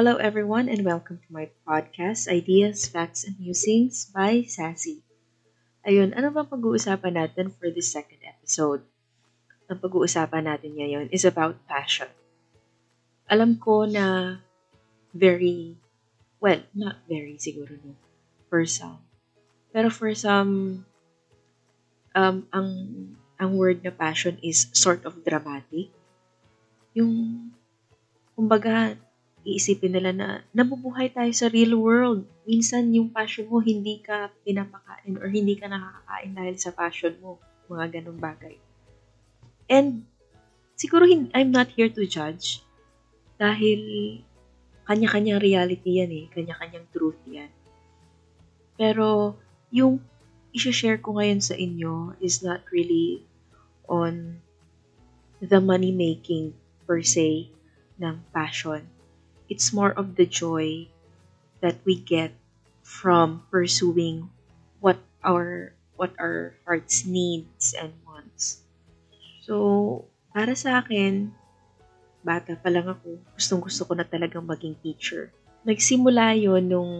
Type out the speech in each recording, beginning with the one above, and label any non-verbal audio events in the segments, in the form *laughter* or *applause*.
Hello, everyone, and welcome to my podcast, Ideas, Facts, and Musings by Sassy. Ayun, ano bang pag-uusapan natin for this second episode? Ang pag-uusapan natin ngayon is about passion. Alam ko na very, well, not very siguro no, for some. Pero for some, um, ang, ang word na passion is sort of dramatic. Yung, kumbaga, iisipin nila na nabubuhay tayo sa real world. Minsan yung passion mo hindi ka pinapakain or hindi ka nakakakain dahil sa passion mo. Mga ganong bagay. And siguro I'm not here to judge dahil kanya-kanyang reality yan eh. Kanya-kanyang truth yan. Pero yung i-share ko ngayon sa inyo is not really on the money making per se ng passion it's more of the joy that we get from pursuing what our what our hearts needs and wants. So, para sa akin, bata pa lang ako, gustong gusto ko na talagang maging teacher. Nagsimula yon nung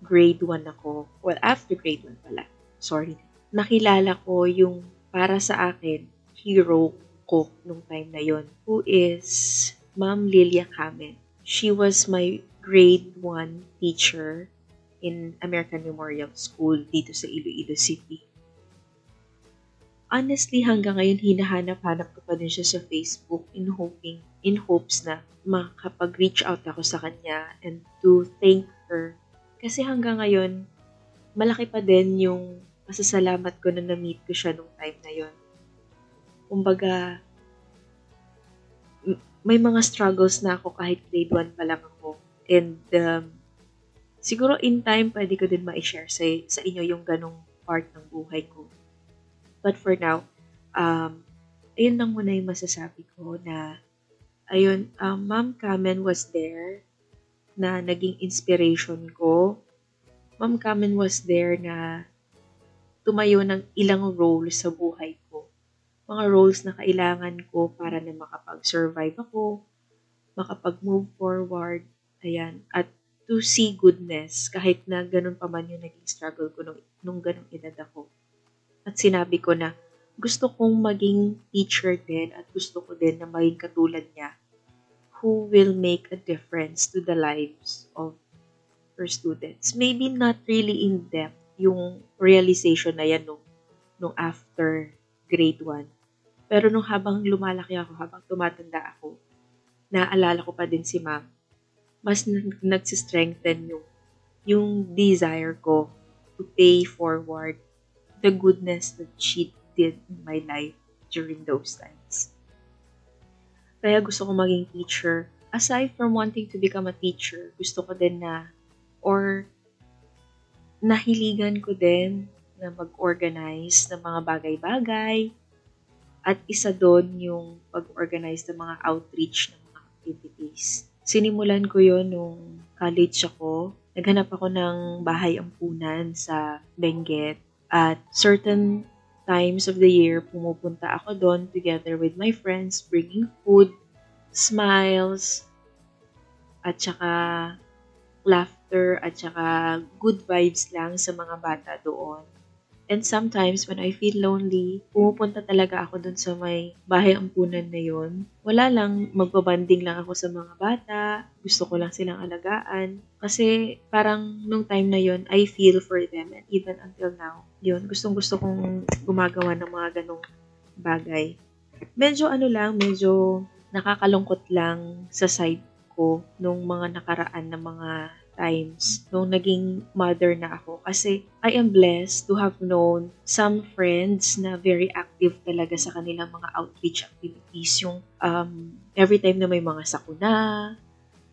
grade 1 ako. Well, after grade 1 pala. Sorry. Nakilala ko yung para sa akin, hero ko nung time na yon who is Ma'am Lilia Kamen. She was my grade 1 teacher in American Memorial School dito sa Iloilo City. Honestly, hanggang ngayon, hinahanap-hanap ko pa din siya sa Facebook in hoping, in hopes na makapag-reach out ako sa kanya and to thank her. Kasi hanggang ngayon, malaki pa din yung pasasalamat ko na na-meet ko siya nung time na yon. Kumbaga, may mga struggles na ako kahit grade 1 pa lang ako. And um, siguro in time, pwede ko din ma-share sa, sa inyo yung ganong part ng buhay ko. But for now, um, ayun lang muna yung masasabi ko na ayun, um, Ma'am Kamen was there na naging inspiration ko. Ma'am Kamen was there na tumayo ng ilang role sa buhay mga roles na kailangan ko para na makapag-survive ako, makapag-move forward, ayan, at to see goodness kahit na ganun pa man yung naging struggle ko nung, nung ganung edad ako. At sinabi ko na gusto kong maging teacher din at gusto ko din na maging katulad niya who will make a difference to the lives of her students. Maybe not really in depth yung realization na yan nung, nung after grade 1. Pero nung habang lumalaki ako, habang tumatanda ako, naaalala ko pa din si ma'am. Mas nagsistrengthen yung, yung desire ko to pay forward the goodness that she did in my life during those times. Kaya gusto ko maging teacher. Aside from wanting to become a teacher, gusto ko din na, or nahiligan ko din na mag-organize ng mga bagay-bagay, at isa doon yung pag-organize ng mga outreach ng mga activities. Sinimulan ko yon nung college ako. Naghanap ako ng bahay ampunan sa Benguet. At certain times of the year, pumupunta ako doon together with my friends, bringing food, smiles, at saka laughter, at saka good vibes lang sa mga bata doon. And sometimes, when I feel lonely, pumupunta talaga ako dun sa may bahay ampunan na yon. Wala lang, magbabanding lang ako sa mga bata. Gusto ko lang silang alagaan. Kasi parang nung time na yon I feel for them. And even until now, yun, gustong gusto kong gumagawa ng mga ganong bagay. Medyo ano lang, medyo nakakalungkot lang sa side ko nung mga nakaraan na mga times nung naging mother na ako. Kasi I am blessed to have known some friends na very active talaga sa kanilang mga outreach activities. Yung um, every time na may mga sakuna,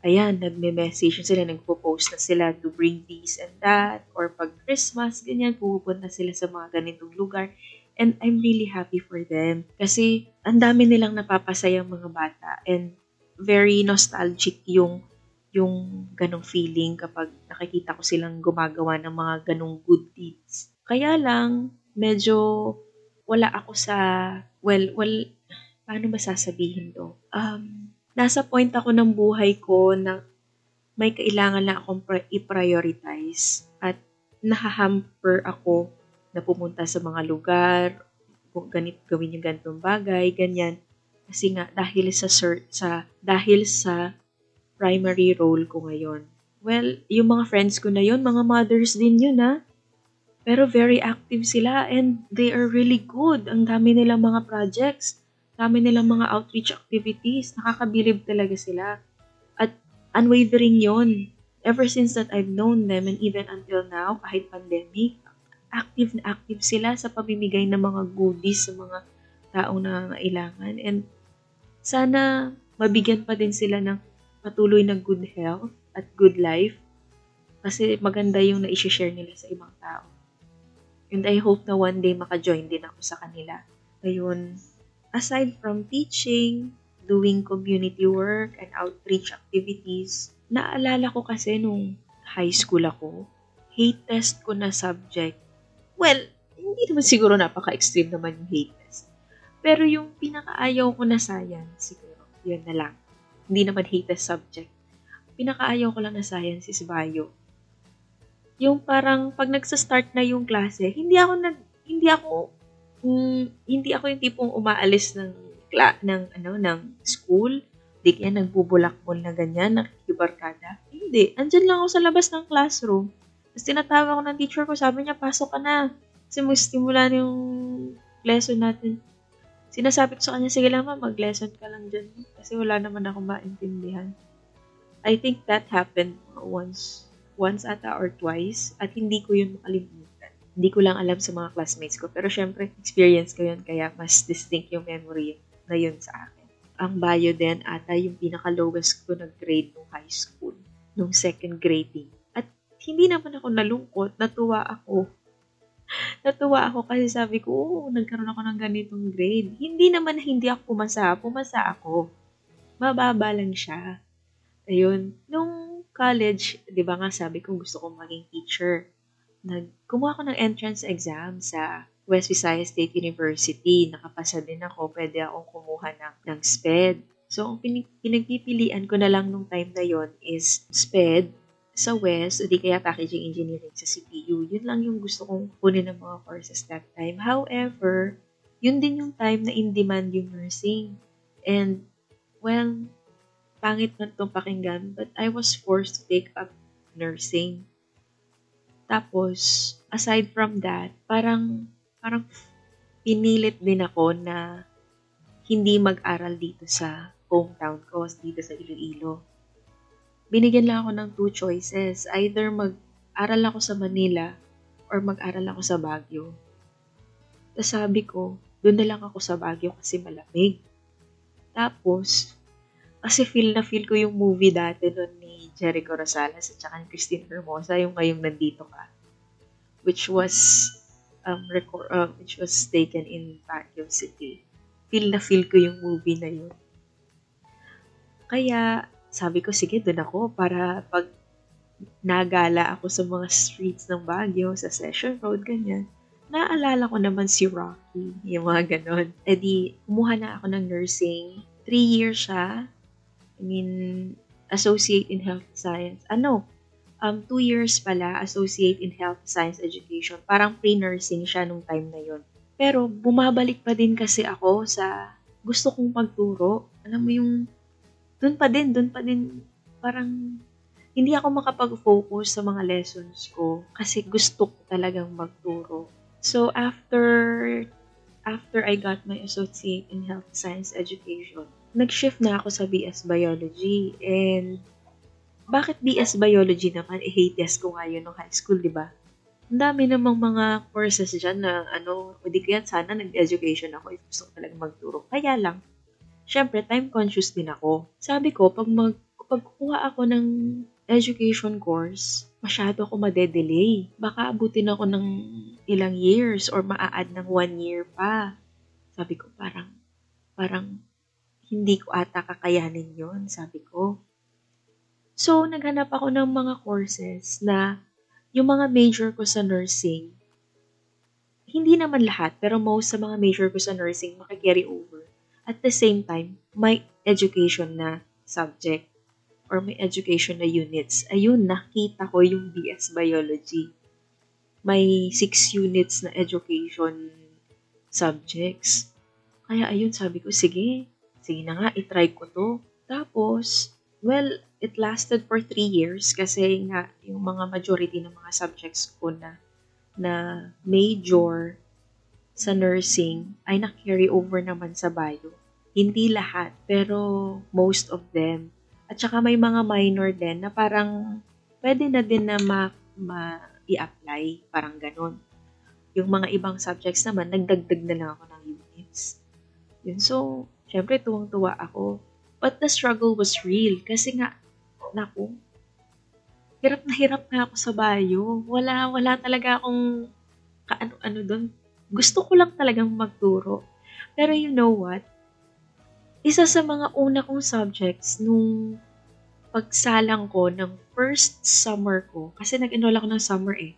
ayan, nagme-message sila, nagpo-post na sila to bring this and that. Or pag Christmas, ganyan, pupunta sila sa mga ganitong lugar. And I'm really happy for them. Kasi ang dami nilang napapasayang mga bata. And very nostalgic yung yung ganong feeling kapag nakikita ko silang gumagawa ng mga ganong good deeds. Kaya lang, medyo wala ako sa, well, well, paano ba sasabihin to? Um, nasa point ako ng buhay ko na may kailangan na akong i-prioritize at nahahamper ako na pumunta sa mga lugar, kung ganit gawin yung ganitong bagay, ganyan. Kasi nga dahil sa cert, sa dahil sa primary role ko ngayon. Well, yung mga friends ko na yun, mga mothers din yun ha. Pero very active sila and they are really good. Ang dami nilang mga projects, dami nilang mga outreach activities. Nakakabilib talaga sila. At unwavering yon Ever since that I've known them and even until now, kahit pandemic, active na active sila sa pamimigay ng mga goodies sa mga taong nangangailangan. And sana mabigyan pa din sila ng patuloy na good health at good life kasi maganda yung na-share nila sa ibang tao. And I hope na one day maka-join din ako sa kanila. Ayun, aside from teaching, doing community work and outreach activities, naalala ko kasi nung high school ako, hate test ko na subject. Well, hindi naman siguro napaka-extreme naman yung hate test. Pero yung pinakaayaw ko na science, siguro, yun na lang. Hindi naman hate test subject. Pinakaayaw ko lang na science is bio yung parang pag nagsa-start na yung klase, hindi ako nag hindi ako mm, hindi ako yung tipong umaalis ng kla, ng ano ng school, di kaya nagbubulakbol na ganyan, nakikibarkada. Hindi, andyan lang ako sa labas ng classroom. Tapos tinatawag ako ng teacher ko, sabi niya, pasok ka na. Kasi magsimula yung lesson natin. Sinasabi ko sa kanya, sige lang ma, mag-lesson ka lang dyan. Kasi wala naman ako maintindihan. I think that happened once once ata or twice at hindi ko yun makalimutan. Hindi ko lang alam sa mga classmates ko. Pero syempre, experience ko yun kaya mas distinct yung memory na yun sa akin. Ang bio din ata yung pinaka-lowest ko na grade nung high school. Nung second grading. At hindi naman ako nalungkot. Natuwa ako. Natuwa ako kasi sabi ko, oo, nagkaroon ako ng ganitong grade. Hindi naman na hindi ako pumasa. Pumasa ako. Mababa lang siya. Ayun. Nung college, di ba nga sabi ko gusto kong maging teacher. Nag, kumuha ko ng entrance exam sa West Visayas State University. Nakapasa din ako, pwede akong kumuha ng, ng SPED. So, ang pinagpipilian ko na lang nung time na yon is SPED sa West, o di kaya packaging engineering sa CPU. Yun lang yung gusto kong kunin ng mga courses that time. However, yun din yung time na in-demand yung nursing. And, well, pangit man itong pakinggan, but I was forced to take up nursing. Tapos, aside from that, parang, parang pinilit din ako na hindi mag-aral dito sa hometown ko, dito sa Iloilo. Binigyan lang ako ng two choices. Either mag-aral ako sa Manila or mag-aral ako sa Baguio. Tapos sabi ko, doon na lang ako sa Baguio kasi malamig. Tapos, kasi feel na feel ko yung movie dati nun ni Jericho Rosales at saka ni Christine Hermosa, yung ngayong nandito ka. Which was um, record, uh, which was taken in Baguio City. Feel na feel ko yung movie na yun. Kaya, sabi ko, sige, doon ako para pag nagala ako sa mga streets ng Baguio, sa Session Road, ganyan, naalala ko naman si Rocky, yung mga ganon. E di, kumuha na ako ng nursing. Three years siya. I mean, associate in health science. Ano? Um, two years pala, associate in health science education. Parang pre-nursing siya nung time na yon. Pero bumabalik pa din kasi ako sa gusto kong magturo. Alam mo yung, dun pa din, dun pa din, parang hindi ako makapag-focus sa mga lessons ko kasi gusto ko talagang magturo. So after after I got my associate in health science education, nag-shift na ako sa BS Biology. And bakit BS Biology naman? I-hate test ko nga yun nung high school, di ba? Ang dami namang mga courses dyan na ano, o kaya sana nag-education ako if gusto ko talaga magturo. Kaya lang, syempre, time conscious din ako. Sabi ko, pag mag, pagkuha ako ng education course, masyado ako madedelay. Baka abutin ako ng ilang years or maa-add ng one year pa. Sabi ko, parang, parang hindi ko ata kakayanin yon sabi ko. So, naghanap ako ng mga courses na yung mga major ko sa nursing, hindi naman lahat, pero most sa mga major ko sa nursing makikarry over. At the same time, may education na subject. or may education na units. Ayun, nakita ko yung BS Biology. May six units na education subjects. Kaya ayun, sabi ko, sige, sige na nga, itry ko to. Tapos, well, it lasted for three years kasi nga yung mga majority ng mga subjects ko na na major sa nursing ay na-carry over naman sa bio. Hindi lahat, pero most of them. At saka may mga minor din na parang pwede na din na ma, ma i-apply, parang ganun. Yung mga ibang subjects naman, nagdagdag na lang ako ng units. Yun, so, syempre tuwang-tuwa ako. But the struggle was real kasi nga, naku, hirap na hirap nga ako sa bio. Wala, wala talaga akong kaano-ano doon. Gusto ko lang talagang magturo. Pero you know what? Isa sa mga una kong subjects nung pagsalang ko ng first summer ko, kasi nag-enroll ako ng summer eh,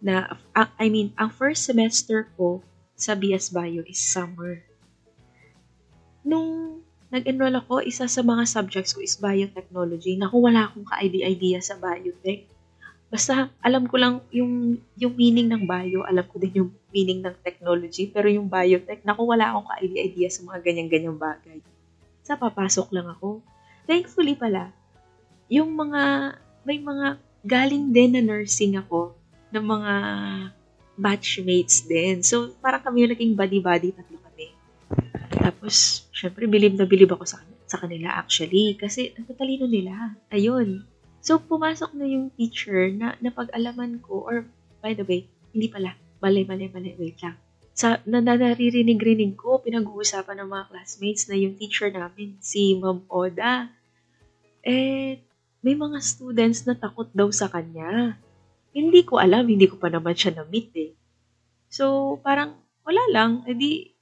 na, I mean, ang first semester ko sa BS Bio is summer. Nung nag-enroll ako, isa sa mga subjects ko is biotechnology. Naku, wala akong ka-idea sa biotech. Basta alam ko lang yung, yung meaning ng bio, alam ko din yung meaning ng technology, pero yung biotech, naku, wala akong ka-idea sa mga ganyan-ganyang bagay. Sa papasok lang ako. Thankfully pala, yung mga, may mga galing din na nursing ako ng mga batchmates din. So, parang kami yung naging buddy-buddy, tatlo kami. Tapos, syempre, bilib na bilib ako sa, sa kanila actually. Kasi, ang tatalino nila. Ayun. So, pumasok na yung teacher na napag-alaman ko, or, by the way, hindi pala, mali, mali, mali, wait lang. Sa, na, na naririnig-rinig ko, pinag-uusapan ng mga classmates na yung teacher namin, si Ma'am Oda, eh, may mga students na takot daw sa kanya. Hindi ko alam, hindi ko pa naman siya na-meet eh. So, parang, wala lang, edi,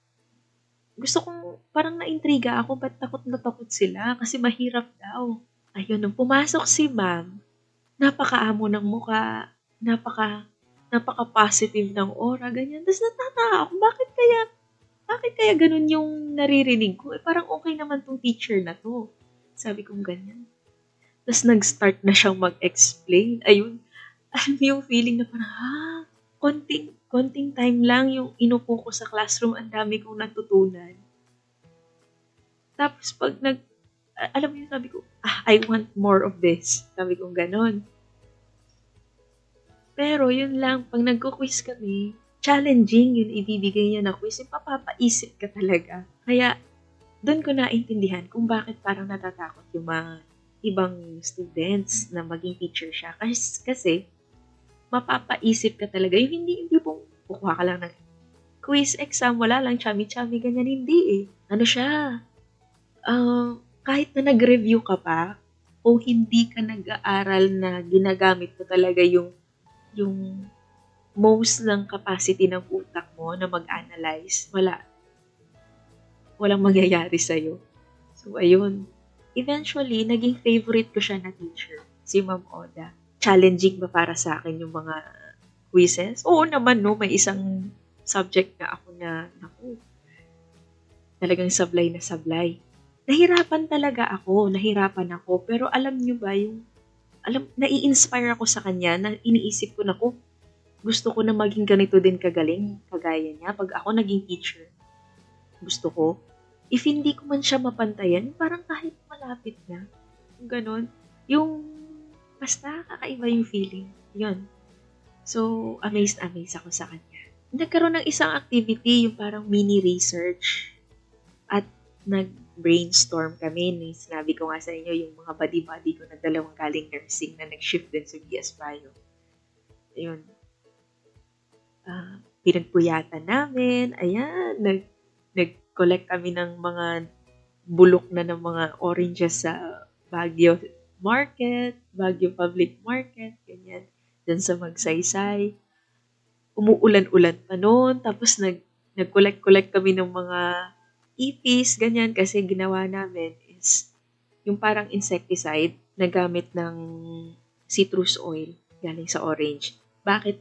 gusto kong, parang naintriga ako, ba't takot na takot sila? Kasi mahirap daw. Ayun, nung pumasok si ma'am, napakaamo ng muka, napaka, napaka-positive ng aura, ganyan. Tapos natataka ako, bakit kaya, bakit kaya ganun yung naririnig ko? Eh, parang okay naman tong teacher na to. Sabi kong ganyan. Tapos nag-start na siyang mag-explain. Ayun, alam yung feeling na parang, ha, konting, konting time lang yung inupo ko sa classroom, ang dami kong natutunan. Tapos pag nag, alam mo yung sabi ko, ah, I want more of this. Sabi ko ganon. Pero yun lang, pag nagko-quiz kami, challenging yung ibibigay niya na quiz, yung papapaisip ka talaga. Kaya, doon ko naintindihan kung bakit parang natatakot yung mga ibang students na maging teacher siya. Kasi, kasi mapapaisip ka talaga. Yung hindi, hindi pong kukuha ka lang ng quiz exam, wala lang, chami-chami, ganyan. Hindi eh. Ano siya? Uh, kahit na nag-review ka pa, o hindi ka nag-aaral na ginagamit mo talaga yung yung most ng capacity ng utak mo na mag-analyze, wala. Walang mangyayari sa'yo. So, ayun. Eventually, naging favorite ko siya na teacher, si Ma'am Oda. Challenging ba para sa akin yung mga quizzes? Oo naman, no. May isang subject na ako na, naku, talagang sablay na sablay. Nahirapan talaga ako, nahirapan ako. Pero alam nyo ba, yung alam, nai-inspire ako sa kanya na iniisip ko na ko, gusto ko na maging ganito din kagaling, kagaya niya. Pag ako naging teacher, gusto ko, if hindi ko man siya mapantayan, parang kahit malapit na, ganon, yung, basta kakaiba yung feeling. Yun. So, amazed, amazed ako sa kanya. Nagkaroon ng isang activity, yung parang mini research. At nag, brainstorm kami. Sinabi ko nga sa inyo yung mga buddy-buddy ko na dalawang galing nursing na nag-shift din sa BS Bio. Ayun. Uh, pinagpuyatan namin. Ayan. Nag, nag-collect kami ng mga bulok na ng mga oranges sa Baguio Market, Baguio Public Market, ganyan. Diyan sa Magsaysay. Umuulan-ulan pa noon. Tapos nag, nag-collect-collect kami ng mga ipis, ganyan, kasi ginawa namin is yung parang insecticide na gamit ng citrus oil galing sa orange. Bakit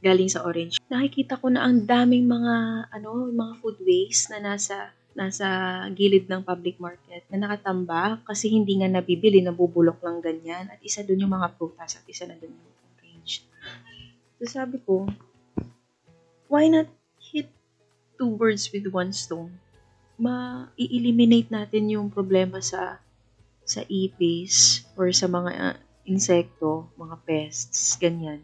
galing sa orange? Nakikita ko na ang daming mga ano, mga food waste na nasa nasa gilid ng public market na nakatambak kasi hindi nga nabibili, nabubulok lang ganyan. At isa dun yung mga prutas at isa na dun yung orange. So sabi ko, why not hit two birds with one stone? Ma-eliminate natin yung problema sa sa ipis or sa mga uh, insekto, mga pests, ganyan.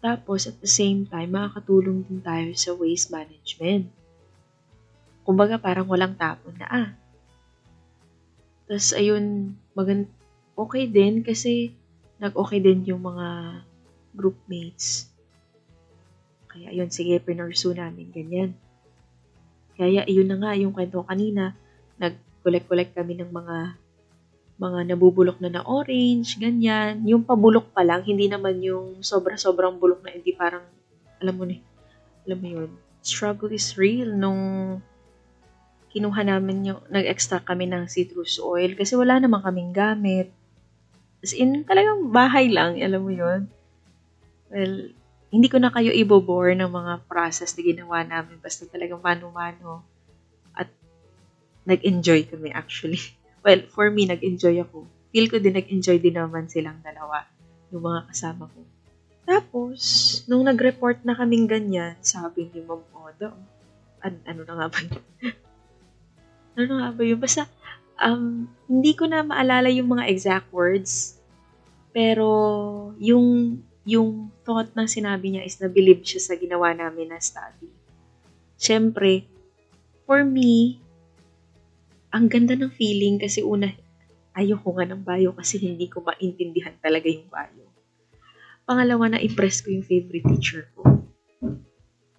Tapos, at the same time, makakatulong din tayo sa waste management kumbaga parang walang tapon na ah. Tapos ayun, magand okay din kasi nag-okay din yung mga groupmates. Kaya yun, sige, pinursu namin, ganyan. Kaya yun na nga, yung kwento kanina, nag-collect-collect kami ng mga mga nabubulok na na orange, ganyan. Yung pabulok pa lang, hindi naman yung sobra-sobrang bulok na hindi parang, alam mo ni, alam mo yun, struggle is real nung kinuha namin yung, nag-extract kami ng citrus oil kasi wala naman kaming gamit. As in, talagang bahay lang, alam mo yun. Well, hindi ko na kayo ibobore ng mga process na ginawa namin. Basta talagang mano-mano. At nag-enjoy kami actually. *laughs* Well, for me, nag-enjoy ako. Feel ko din nag-enjoy din naman silang dalawa. Yung mga kasama ko. Tapos, nung nag-report na kaming ganyan, sabi ni Mom Odo, an- ano na nga ba yun? *laughs* ano nga ba yun? Basta, um, hindi ko na maalala yung mga exact words. Pero, yung, yung thought ng sinabi niya is na believe siya sa ginawa namin na study. Siyempre, for me, ang ganda ng feeling kasi una, ayoko nga ng bio kasi hindi ko maintindihan talaga yung bio. Pangalawa, na-impress ko yung favorite teacher ko.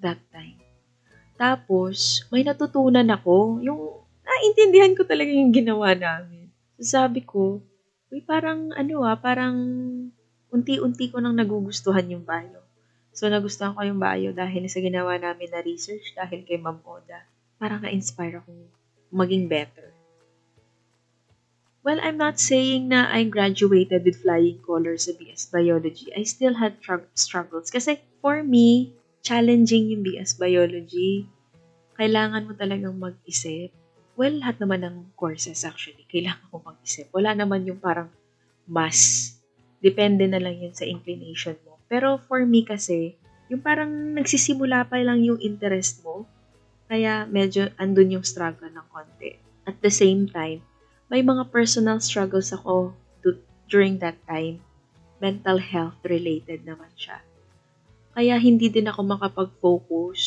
That time. Tapos, may natutunan ako. Yung naintindihan ko talaga yung ginawa namin. So, sabi ko, uy, parang ano ah, parang unti-unti ko nang nagugustuhan yung bio. So, nagustuhan ko yung bio dahil sa ginawa namin na research, dahil kay Ma'am Oda. Parang na-inspire akong maging better. Well, I'm not saying na I graduated with flying colors sa BS Biology. I still had tr- struggles. Kasi for me, challenging yung BS Biology. Kailangan mo talagang mag-isip Well, lahat naman ng courses actually, kailangan mo mag-isip. Wala naman yung parang mas. Depende na lang yun sa inclination mo. Pero for me kasi, yung parang nagsisimula pa lang yung interest mo, kaya medyo andun yung struggle ng konti. At the same time, may mga personal struggles ako to, during that time. Mental health related naman siya. Kaya hindi din ako makapag-focus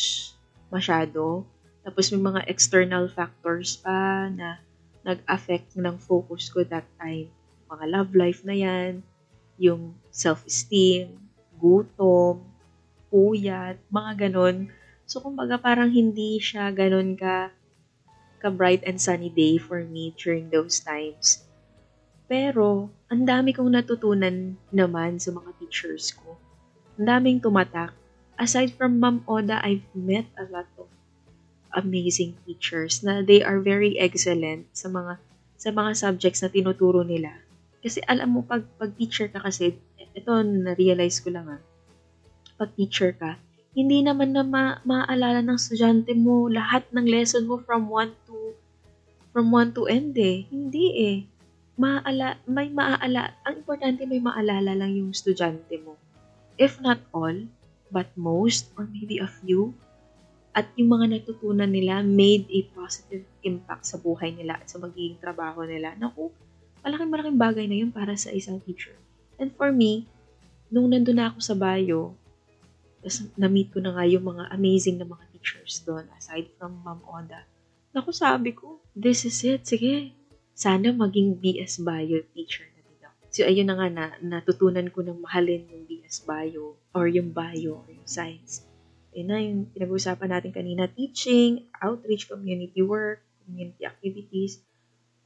masyado tapos may mga external factors pa na nag-affect ng focus ko that time. Mga love life na yan, yung self-esteem, gutom, puyat, mga ganon. So, kumbaga parang hindi siya ganon ka ka-bright and sunny day for me during those times. Pero, ang dami kong natutunan naman sa mga teachers ko. Ang daming tumatak. Aside from Ma'am Oda, I've met a lot of amazing teachers na they are very excellent sa mga sa mga subjects na tinuturo nila. Kasi alam mo, pag, pag teacher ka kasi, ito na-realize ko lang ah, pag teacher ka, hindi naman na ma- maaalala ng estudyante mo lahat ng lesson mo from one to from one to end eh. Hindi eh. Maala, may maaala, ang importante may maalala lang yung estudyante mo. If not all, but most, or maybe a few, at yung mga natutunan nila made a positive impact sa buhay nila at sa magiging trabaho nila. Naku, malaking malaking bagay na yun para sa isang teacher. And for me, nung nandun na ako sa bio, tapos na-meet ko na nga yung mga amazing na mga teachers doon aside from Ma'am Oda. Naku, sabi ko, this is it. Sige, sana maging BS Bio teacher na din ako. So, ayun na nga na natutunan ko ng mahalin yung BS Bio or yung Bio or yung Science yun na yung pinag-uusapan natin kanina, teaching, outreach, community work, community activities,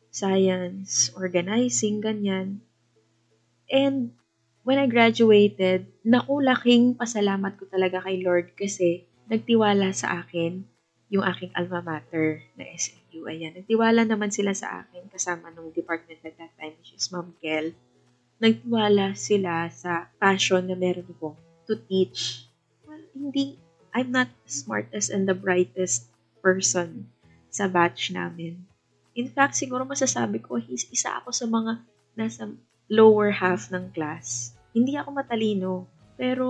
science, organizing, ganyan. And when I graduated, naku, laking pasalamat ko talaga kay Lord kasi nagtiwala sa akin yung aking alma mater na SMU. Ayan, nagtiwala naman sila sa akin kasama nung department at that time, which is Ma'am Kel. Nagtiwala sila sa passion na meron ko to teach. Well, hindi I'm not the smartest and the brightest person sa batch namin. In fact, siguro masasabi ko, isa ako sa mga nasa lower half ng class. Hindi ako matalino, pero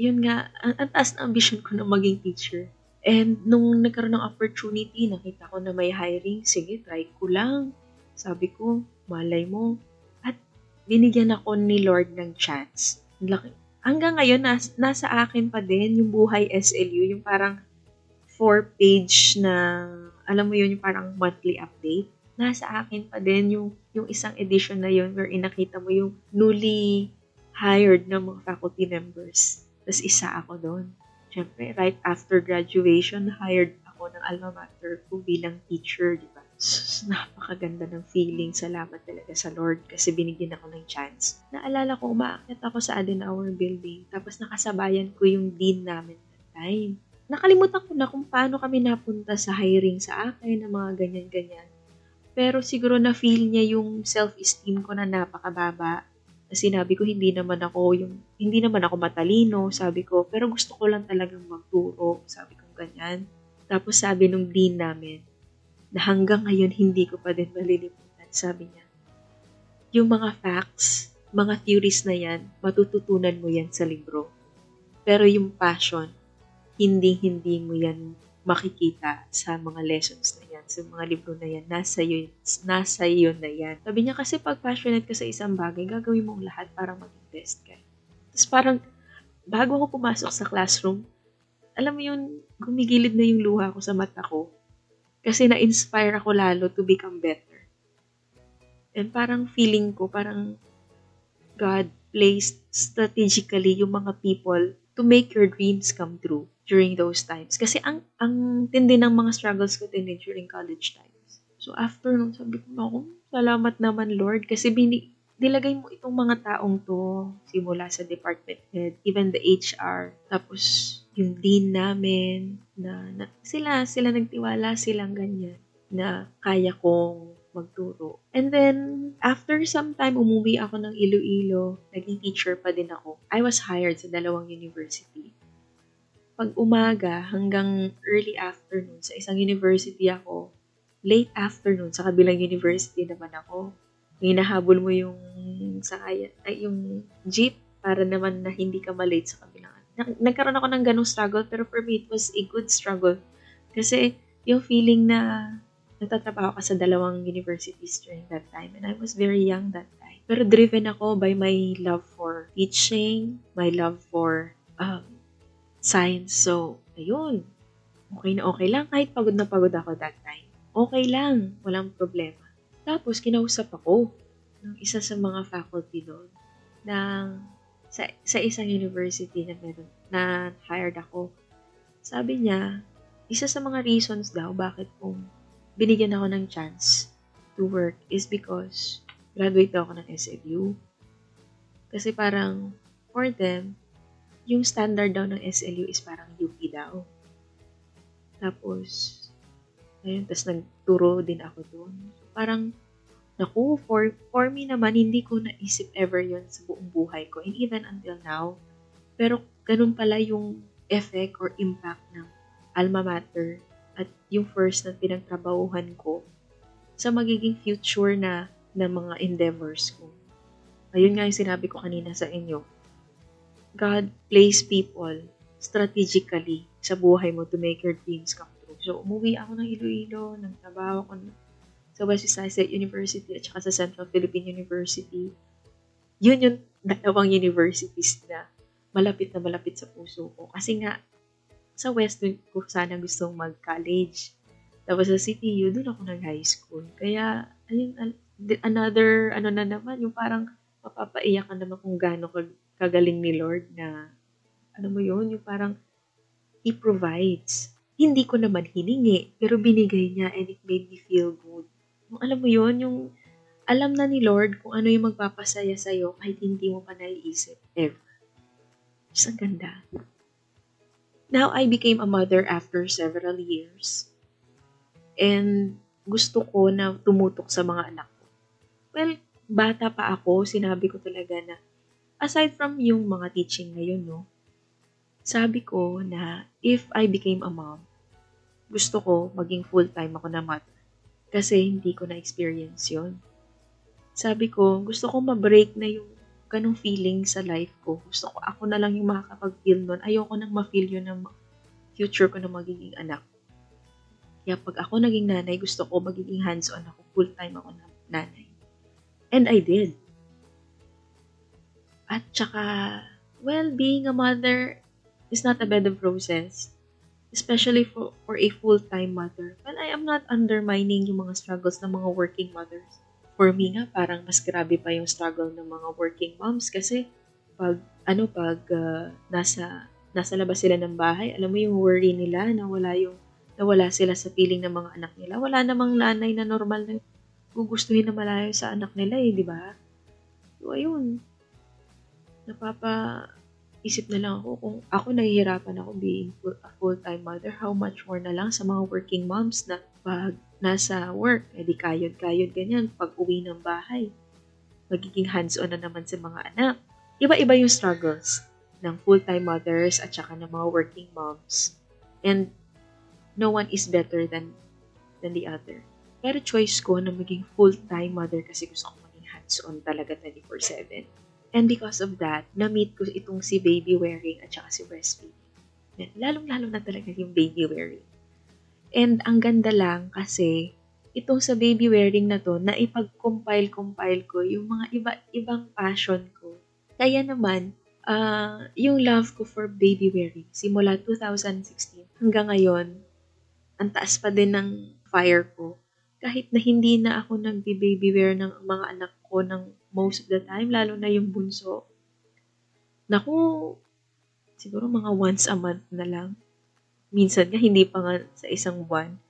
yun nga, ang, ang taas na ambition ko na maging teacher. And nung nagkaroon ng opportunity, nakita ko na may hiring, sige, try ko lang. Sabi ko, malay mo. At binigyan ako ni Lord ng chance. Hanggang ngayon, nas, nasa akin pa din yung buhay SLU, yung parang four-page na, alam mo yun, yung parang monthly update. Nasa akin pa din yung, yung isang edition na yun where inakita mo yung newly hired na mga faculty members. Tapos isa ako doon. Siyempre, right after graduation, hired ako ng alma mater ko bilang teacher, di ba? Napakaganda ng feeling. Salamat talaga sa Lord kasi binigyan ako ng chance. Naalala ko, umaakyat ako sa Adenauer building tapos nakasabayan ko yung dean namin that time. Nakalimutan ko na kung paano kami napunta sa hiring sa akin, ng mga ganyan-ganyan. Pero siguro na feel niya yung self-esteem ko na napakababa sinabi ko hindi naman ako yung hindi naman ako matalino, sabi ko, pero gusto ko lang talagang magturo, sabi ko ganyan. Tapos sabi nung dean namin, na hanggang ngayon hindi ko pa din malilimutan, sabi niya. Yung mga facts, mga theories na yan, matututunan mo yan sa libro. Pero yung passion, hindi-hindi mo yan makikita sa mga lessons na yan, sa mga libro na yan, nasa iyo, nasa iyo na yan. Sabi niya kasi pag passionate ka sa isang bagay, gagawin mo lahat para maging best ka. Tapos parang, bago ako pumasok sa classroom, alam mo yun, gumigilid na yung luha ko sa mata ko. Kasi na-inspire ako lalo to become better. And parang feeling ko, parang God placed strategically yung mga people to make your dreams come true during those times. Kasi ang ang tindi ng mga struggles ko din during college times. So after nung sabi ko, ako, salamat naman Lord kasi bini nilagay mo itong mga taong to simula sa department head, even the HR, tapos yung dean namin na, na sila sila nagtiwala silang ganyan na kaya kong magturo. And then, after some time, umuwi ako ng Iloilo. Naging teacher pa din ako. I was hired sa dalawang university pag umaga hanggang early afternoon sa isang university ako, late afternoon sa kabilang university naman ako. Hinahabol mo yung sakaya, ay yung jeep para naman na hindi ka malate sa kabilang. Nagkaroon ako ng ganong struggle pero for me it was a good struggle. Kasi yung feeling na nagtatrabaho ka sa dalawang universities during that time and I was very young that time. Pero driven ako by my love for teaching, my love for um, science. So, ayun. Okay na okay lang. Kahit pagod na pagod ako that time. Okay lang. Walang problema. Tapos, kinausap ako ng isa sa mga faculty doon ng sa, sa isang university na meron na hired ako. Sabi niya, isa sa mga reasons daw bakit kung binigyan ako ng chance to work is because graduate ako ng SLU. Kasi parang for them, yung standard daw ng SLU is parang UP daw. Tapos, ayun, tapos nagturo din ako doon. Parang, naku, for, for me naman, hindi ko naisip ever yon sa buong buhay ko. And even until now. Pero, ganun pala yung effect or impact ng alma mater at yung first na pinagtrabahuhan ko sa magiging future na ng mga endeavors ko. Ayun nga yung sinabi ko kanina sa inyo God place people strategically sa buhay mo to make your dreams come true. So, umuwi ako ng Iloilo, nagtrabaho ko sa West Visayas University at saka sa Central Philippine University. Yun yung dalawang universities na malapit na malapit sa puso ko. Kasi nga, sa West ko sana gustong mag-college. Tapos sa CTU, doon ako nag-high school. Kaya, ayun, another, ano na naman, yung parang mapapaiyak ka naman kung gaano kagaling ni Lord na, ano mo yun, yung parang He provides. Hindi ko naman hiningi, pero binigay niya and it made me feel good. Yung, alam mo yun, yung alam na ni Lord kung ano yung magpapasaya sa'yo kahit hindi mo pa naiisip ever. Just ang ganda. Now, I became a mother after several years. And gusto ko na tumutok sa mga anak ko. Well, bata pa ako, sinabi ko talaga na aside from yung mga teaching ngayon, no, sabi ko na if I became a mom, gusto ko maging full-time ako na mother. Kasi hindi ko na-experience yon Sabi ko, gusto ko ma-break na yung ganong feeling sa life ko. Gusto ko ako na lang yung makakapag-feel nun. Ayoko nang ma-feel yun ng future ko na magiging anak. Kaya pag ako naging nanay, gusto ko magiging hands-on ako. Full-time ako na nanay. And I did. At saka, well, being a mother is not a bad process. Especially for, for a full-time mother. Well, I am not undermining yung mga struggles ng mga working mothers. For me nga, parang mas grabe pa yung struggle ng mga working moms kasi pag, ano, pag uh, nasa, nasa labas sila ng bahay, alam mo yung worry nila na wala yung, na wala sila sa piling ng mga anak nila. Wala namang nanay na normal na gugustuhin na malayo sa anak nila eh, di ba? So, ayun. Napapa, isip na lang ako kung ako nahihirapan ako being a full-time mother, how much more na lang sa mga working moms na pag nasa work, edi kayod-kayod ganyan, pag uwi ng bahay, magiging hands-on na naman sa mga anak. Iba-iba yung struggles ng full-time mothers at saka ng mga working moms. And no one is better than than the other. Pero choice ko na maging full-time mother kasi gusto ko maging hands-on talaga 24-7. And because of that, na-meet ko itong si baby wearing at saka si breastfeeding. Lalong-lalo na talaga yung baby wearing. And ang ganda lang kasi itong sa baby wearing na to, na ipag-compile-compile ko yung mga iba-ibang passion ko. Kaya naman, uh, yung love ko for baby wearing, simula 2016 hanggang ngayon, ang taas pa din ng fire ko. Kahit na hindi na ako nag-baby wear ng mga anak ko ng most of the time, lalo na yung bunso. Naku, siguro mga once a month na lang. Minsan nga, hindi pa nga sa isang buwan.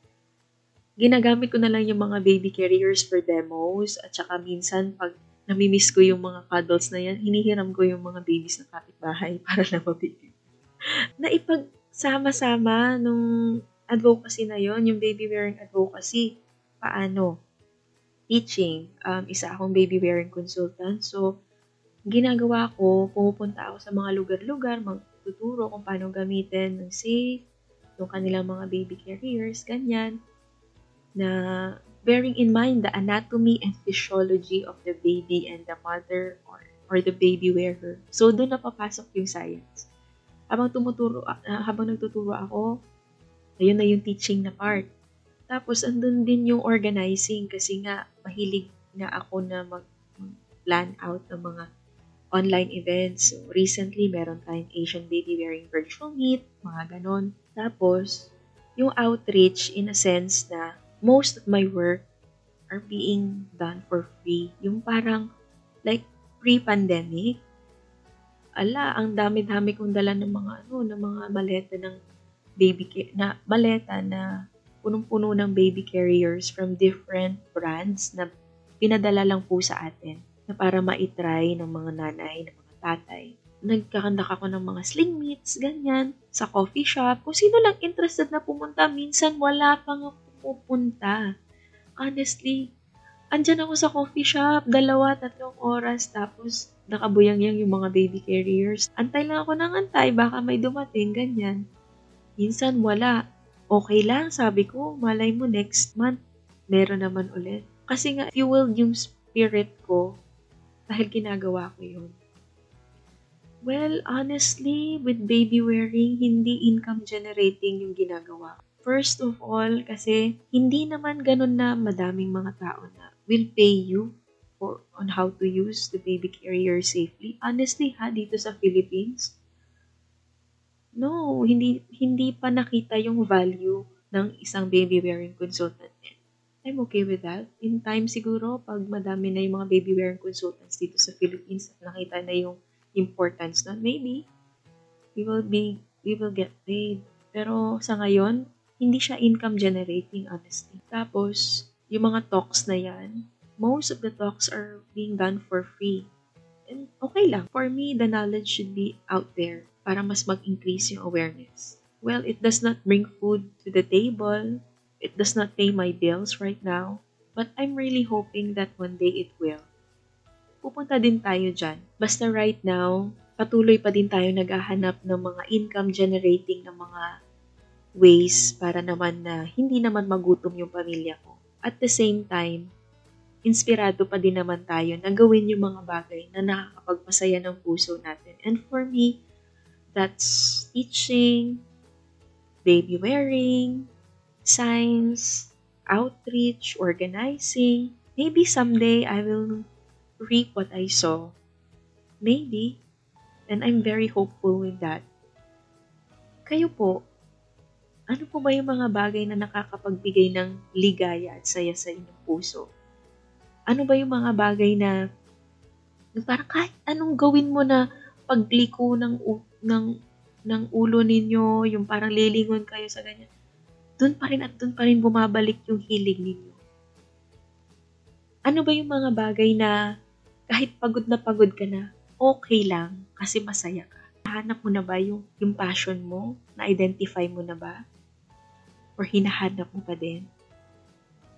Ginagamit ko na lang yung mga baby carriers for demos at saka minsan pag namimiss ko yung mga cuddles na yan, hinihiram ko yung mga babies ng kapitbahay *laughs* para na mabigyan. na ipagsama-sama nung advocacy na yon yung baby wearing advocacy. Paano? Teaching. Um, isa akong baby wearing consultant. So, ginagawa ko, pumupunta ako sa mga lugar-lugar, magtuturo kung paano gamitin ng safe, yung kanilang mga baby carriers, ganyan, na bearing in mind the anatomy and physiology of the baby and the mother or, or the baby wearer. So, doon na papasok yung science. Habang tumuturo, uh, habang nagtuturo ako, ayun na yung teaching na part. Tapos, andun din yung organizing kasi nga, mahilig na ako na mag-plan out ng mga online events. So, recently, meron tayong Asian Baby Wearing Virtual Meet, mga ganon. Tapos, yung outreach in a sense na most of my work are being done for free. Yung parang, like, pre-pandemic, ala, ang dami-dami kong dala ng mga, ano, ng mga maleta ng baby, na maleta na punong-puno ng baby carriers from different brands na pinadala lang po sa atin na para maitry ng mga nanay, ng mga tatay. Nagkakandak ako ng mga sling meats, ganyan, sa coffee shop. Kung sino lang interested na pumunta, minsan wala pang pupunta. Honestly, andyan ako sa coffee shop, dalawa, tatlong oras, tapos nakabuyang-yang yung mga baby carriers. Antay lang ako ng antay, baka may dumating, ganyan. Minsan wala okay lang, sabi ko, malay mo next month, meron naman ulit. Kasi nga, fueled yung spirit ko dahil ginagawa ko yun. Well, honestly, with baby wearing, hindi income generating yung ginagawa. First of all, kasi hindi naman ganun na madaming mga tao na will pay you for on how to use the baby carrier safely. Honestly, ha, dito sa Philippines, No, hindi hindi pa nakita yung value ng isang baby wearing consultant. I'm okay with that. In time siguro, pag madami na yung mga baby wearing consultants dito sa Philippines, nakita na yung importance nun, maybe we will be we will get paid. Pero sa ngayon, hindi siya income generating honestly. Tapos, yung mga talks na yan, most of the talks are being done for free. And okay lang. For me, the knowledge should be out there para mas mag-increase yung awareness. Well, it does not bring food to the table. It does not pay my bills right now. But I'm really hoping that one day it will. Pupunta din tayo dyan. Basta right now, patuloy pa din tayo naghahanap ng mga income generating ng mga ways para naman na hindi naman magutom yung pamilya ko. At the same time, inspirado pa din naman tayo na gawin yung mga bagay na nakakapagpasaya ng puso natin. And for me, that's teaching, baby wearing, science, outreach, organizing. Maybe someday I will reap what I sow. Maybe. And I'm very hopeful with that. Kayo po, ano po ba yung mga bagay na nakakapagbigay ng ligaya at saya sa inyong puso? Ano ba yung mga bagay na, na parang kahit anong gawin mo na pagliko ng, ng, ng ulo ninyo, yung parang lilingon kayo sa ganyan, doon pa rin at doon pa rin bumabalik yung hilig ninyo. Ano ba yung mga bagay na kahit pagod na pagod ka na, okay lang kasi masaya ka? Hanap mo na ba yung, yung passion mo? Na-identify mo na ba? or hinahanap mo pa din?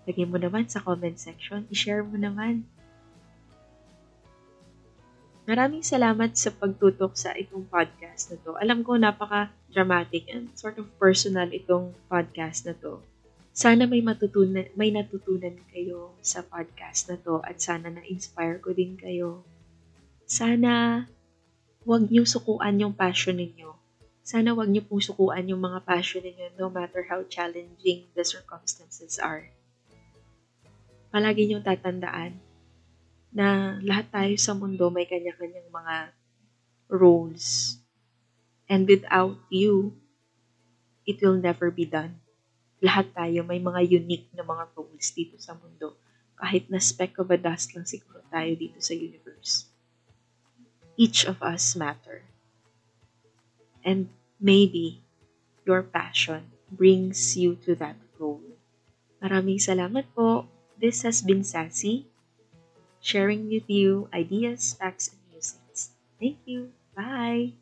Lagyan mo naman sa comment section. I-share mo naman. Maraming salamat sa pagtutok sa itong podcast na to. Alam ko napaka-dramatic and sort of personal itong podcast na to. Sana may matutunan, may natutunan kayo sa podcast na to at sana na-inspire ko din kayo. Sana huwag niyo sukuan yung passion ninyo sana wag niyo pong sukuan yung mga passion ninyo no matter how challenging the circumstances are. Palagi niyong tatandaan na lahat tayo sa mundo may kanya-kanyang mga roles. And without you, it will never be done. Lahat tayo may mga unique na mga roles dito sa mundo. Kahit na speck of a dust lang siguro tayo dito sa universe. Each of us matter. And maybe your passion brings you to that goal. Maraming salamat po. This has been Sassy, sharing with you ideas, facts, and musings. Thank you. Bye!